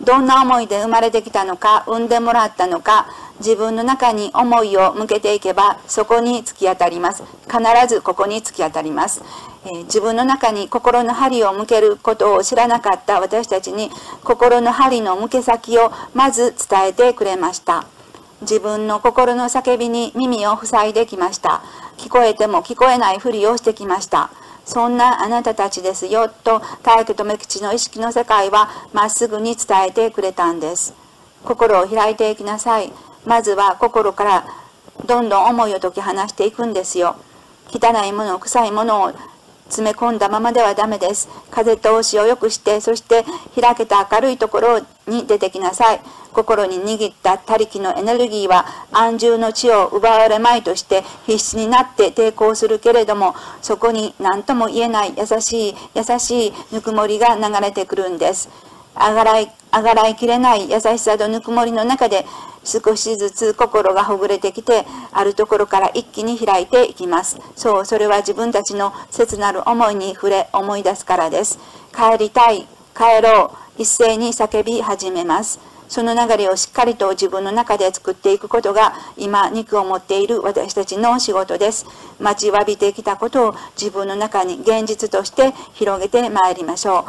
どんな思いで生まれてきたのか、産んでもらったのか、自分の中に思いを向けていけば、そこに突き当たります。必ずここに突き当たります。えー、自分の中に心の針を向けることを知らなかった私たちに、心の針の向け先をまず伝えてくれました。自分の心の叫びに耳を塞いできました。聞こえても聞こえないふりをしてきました。そんなあなたたちですよと大気留吉の意識の世界はまっすぐに伝えてくれたんです。心を開いていきなさい。まずは心からどんどん思いを解き放していくんですよ。汚いもの、臭いものを詰め込んだままではダメです。風通しを良くして、そして開けた明るいところに出てきなさい。心に握った他力のエネルギーは安住の地を奪われまいとして必死になって抵抗するけれども、そこに何とも言えない優しい優しいぬくもりが流れてくるんです。あがらい、あがらいきれない優しさとぬくもりの中で少しずつ心がほぐれてきて、あるところから一気に開いていきます。そう、それは自分たちの切なる思いに触れ思い出すからです。帰りたい、帰ろう、一斉に叫び始めます。その流れをしっかりと自分の中で作っていくことが今肉を持っている私たちの仕事です。待ちわびてきたことを自分の中に現実として広げてまいりましょう。